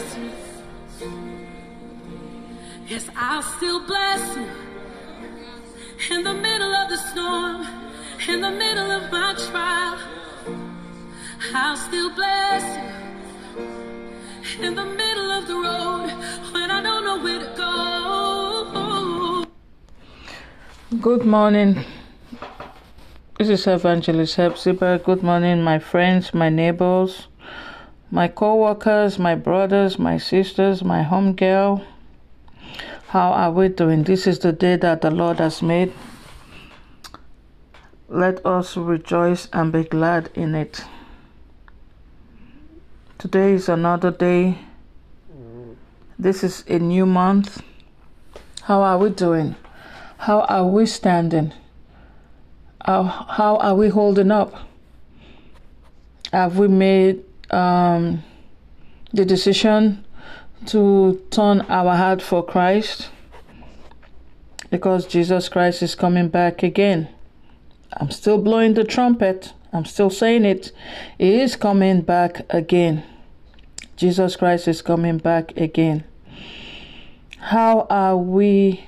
bless you. Yes, I'll still bless you. In the middle of the storm, in the middle of my trial, I'll still bless you. In the middle of the road, when I don't know where to go. Good morning. This is Evangelist Hepzibah. Good morning, my friends, my neighbors, my co workers, my brothers, my sisters, my home girl. How are we doing? This is the day that the Lord has made. Let us rejoice and be glad in it. Today is another day. This is a new month. How are we doing? How are we standing? How, how are we holding up? Have we made um, the decision to turn our heart for Christ? Because Jesus Christ is coming back again. I'm still blowing the trumpet. I'm still saying it. He is coming back again. Jesus Christ is coming back again. How are we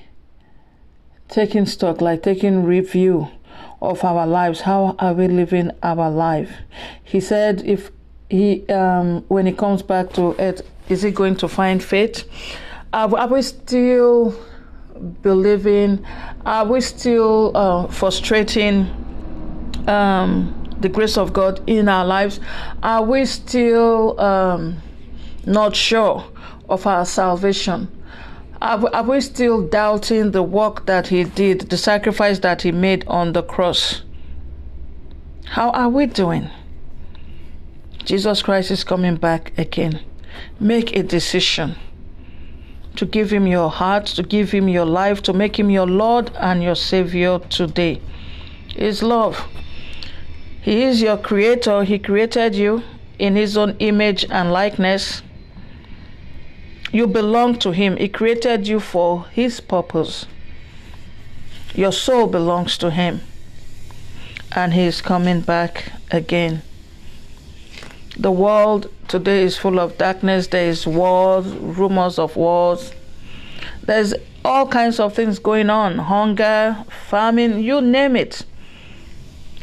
taking stock, like taking review of our lives? How are we living our life? He said, if he, um, when he comes back to earth, is he going to find faith? Are, are we still believing? Are we still uh, frustrating um, the grace of God in our lives? Are we still um, not sure of our salvation? Are, are we still doubting the work that He did, the sacrifice that He made on the cross? How are we doing? Jesus Christ is coming back again. Make a decision to give Him your heart, to give Him your life, to make Him your Lord and your Savior today. His love. He is your Creator. He created you in His own image and likeness. You belong to Him. He created you for His purpose. Your soul belongs to Him. And He is coming back again. The world today is full of darkness. There is wars, rumors of wars. There's all kinds of things going on hunger, famine, you name it.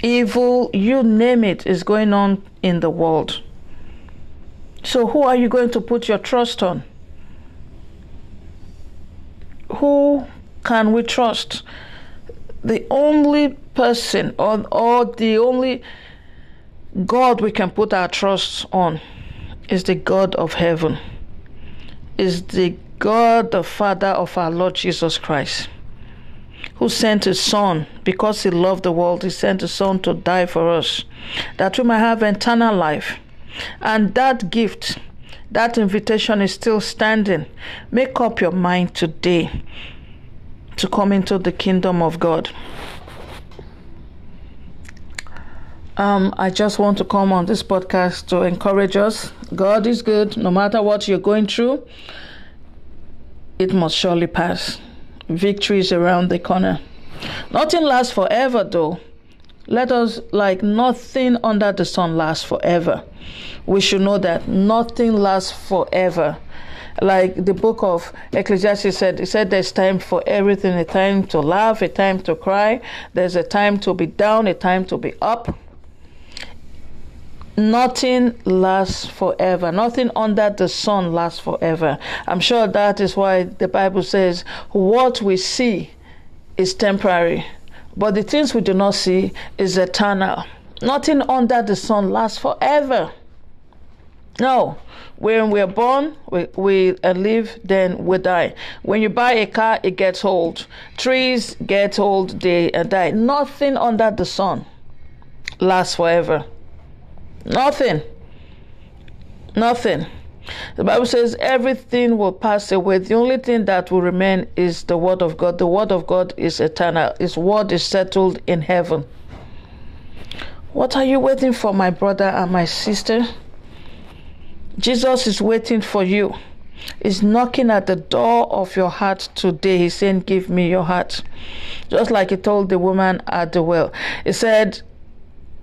Evil, you name it, is going on in the world. So, who are you going to put your trust on? who can we trust? The only person or, or the only God we can put our trust on is the God of heaven, is the God, the Father of our Lord Jesus Christ, who sent his Son because he loved the world. He sent his Son to die for us, that we might have eternal life. And that gift that invitation is still standing. Make up your mind today to come into the kingdom of God. Um, I just want to come on this podcast to encourage us. God is good. No matter what you're going through, it must surely pass. Victory is around the corner. Nothing lasts forever, though. Let us, like nothing under the sun, lasts forever. We should know that nothing lasts forever. Like the book of Ecclesiastes said, it said there's time for everything a time to laugh, a time to cry, there's a time to be down, a time to be up. Nothing lasts forever. Nothing under the sun lasts forever. I'm sure that is why the Bible says what we see is temporary, but the things we do not see is eternal. Nothing under the sun lasts forever. No, when we're born, we, we live, then we die. When you buy a car, it gets old. Trees get old, they die. Nothing under the sun lasts forever. Nothing. Nothing. The Bible says everything will pass away. The only thing that will remain is the Word of God. The Word of God is eternal. His Word is settled in heaven. What are you waiting for, my brother and my sister? Jesus is waiting for you. He's knocking at the door of your heart today. He's saying, Give me your heart. Just like he told the woman at the well. He said,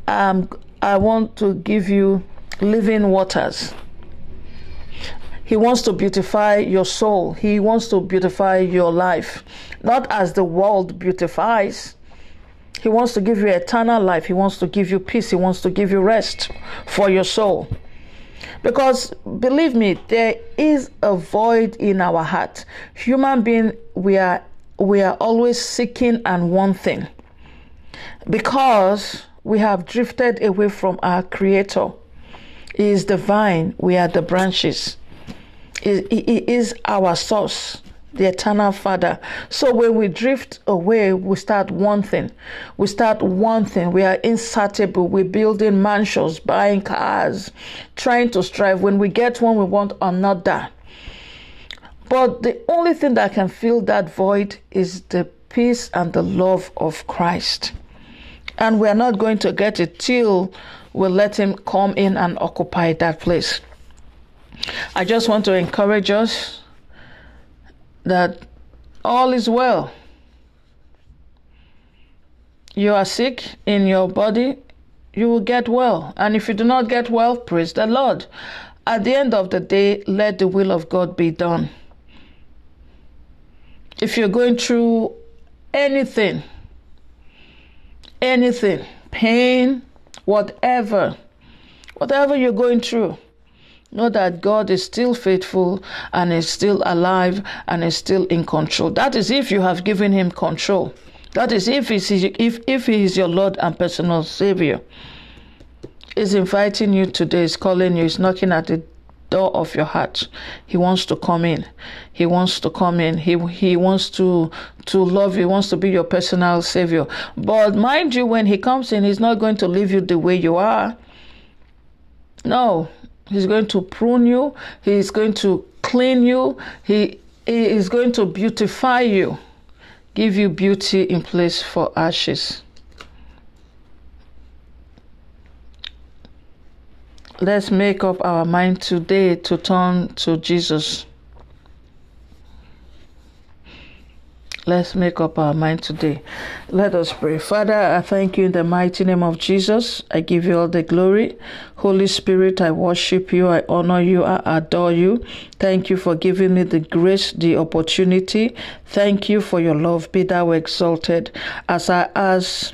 um, I want to give you living waters. He wants to beautify your soul. He wants to beautify your life, not as the world beautifies. He wants to give you eternal life. He wants to give you peace. He wants to give you rest for your soul. Because believe me, there is a void in our heart. Human being, we are we are always seeking and wanting. Because we have drifted away from our creator. He is the vine, we are the branches. He, he is our source the eternal Father. So when we drift away, we start wanting. We start wanting. We are insatiable. We're building mansions, buying cars, trying to strive. When we get one, we want another. But the only thing that can fill that void is the peace and the love of Christ. And we're not going to get it till we let Him come in and occupy that place. I just want to encourage us that all is well. You are sick in your body, you will get well. And if you do not get well, praise the Lord. At the end of the day, let the will of God be done. If you're going through anything, anything, pain, whatever, whatever you're going through, Know that God is still faithful and is still alive and is still in control. That is if you have given him control. That is if he's, if, if he is your Lord and personal Savior. He's inviting you today, he's calling you, he's knocking at the door of your heart. He wants to come in. He wants to come in. He he wants to to love you. He wants to be your personal savior. But mind you, when he comes in, he's not going to leave you the way you are. No, He's going to prune you. He's going to clean you. He, he is going to beautify you, give you beauty in place for ashes. Let's make up our mind today to turn to Jesus. Let's make up our mind today. Let us pray. Father, I thank you in the mighty name of Jesus. I give you all the glory. Holy Spirit, I worship you, I honor you, I adore you. Thank you for giving me the grace, the opportunity. Thank you for your love. Be thou exalted. As I ask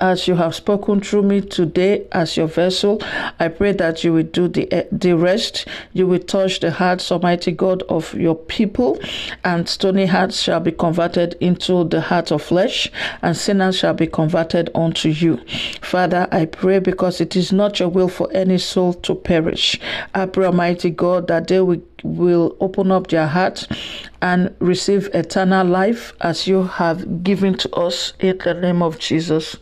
as you have spoken through me today as your vessel. I pray that you will do the, eh, the rest. You will touch the hearts, Almighty God, of your people, and stony hearts shall be converted into the heart of flesh, and sinners shall be converted unto you. Father, I pray because it is not your will for any soul to perish. I pray, Almighty God, that they will will open up their hearts and receive eternal life as you have given to us in the name of Jesus.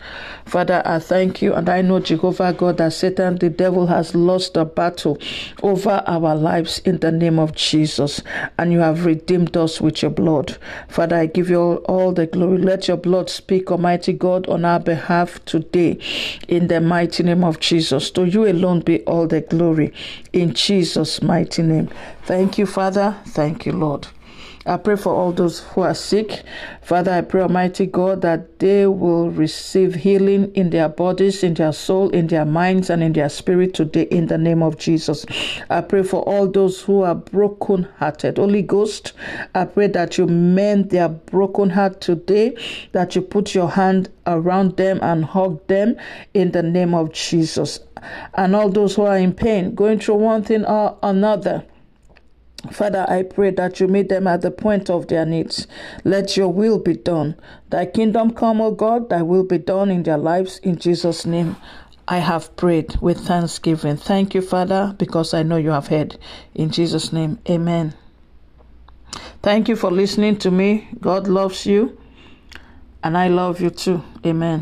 Father, I thank you and I know, Jehovah God, that Satan, the devil, has lost the battle over our lives in the name of Jesus and you have redeemed us with your blood. Father, I give you all, all the glory. Let your blood speak, Almighty God, on our behalf today in the mighty name of Jesus. To you alone be all the glory in Jesus' mighty name. Thank you, Father. Thank you, Lord. I pray for all those who are sick. Father, I pray, Almighty God, that they will receive healing in their bodies, in their soul, in their minds, and in their spirit today in the name of Jesus. I pray for all those who are broken hearted. Holy Ghost, I pray that you mend their broken heart today, that you put your hand around them and hug them in the name of Jesus. And all those who are in pain, going through one thing or another. Father, I pray that you meet them at the point of their needs. Let your will be done. Thy kingdom come, O God, thy will be done in their lives. In Jesus' name, I have prayed with thanksgiving. Thank you, Father, because I know you have heard. In Jesus' name, amen. Thank you for listening to me. God loves you, and I love you too. Amen.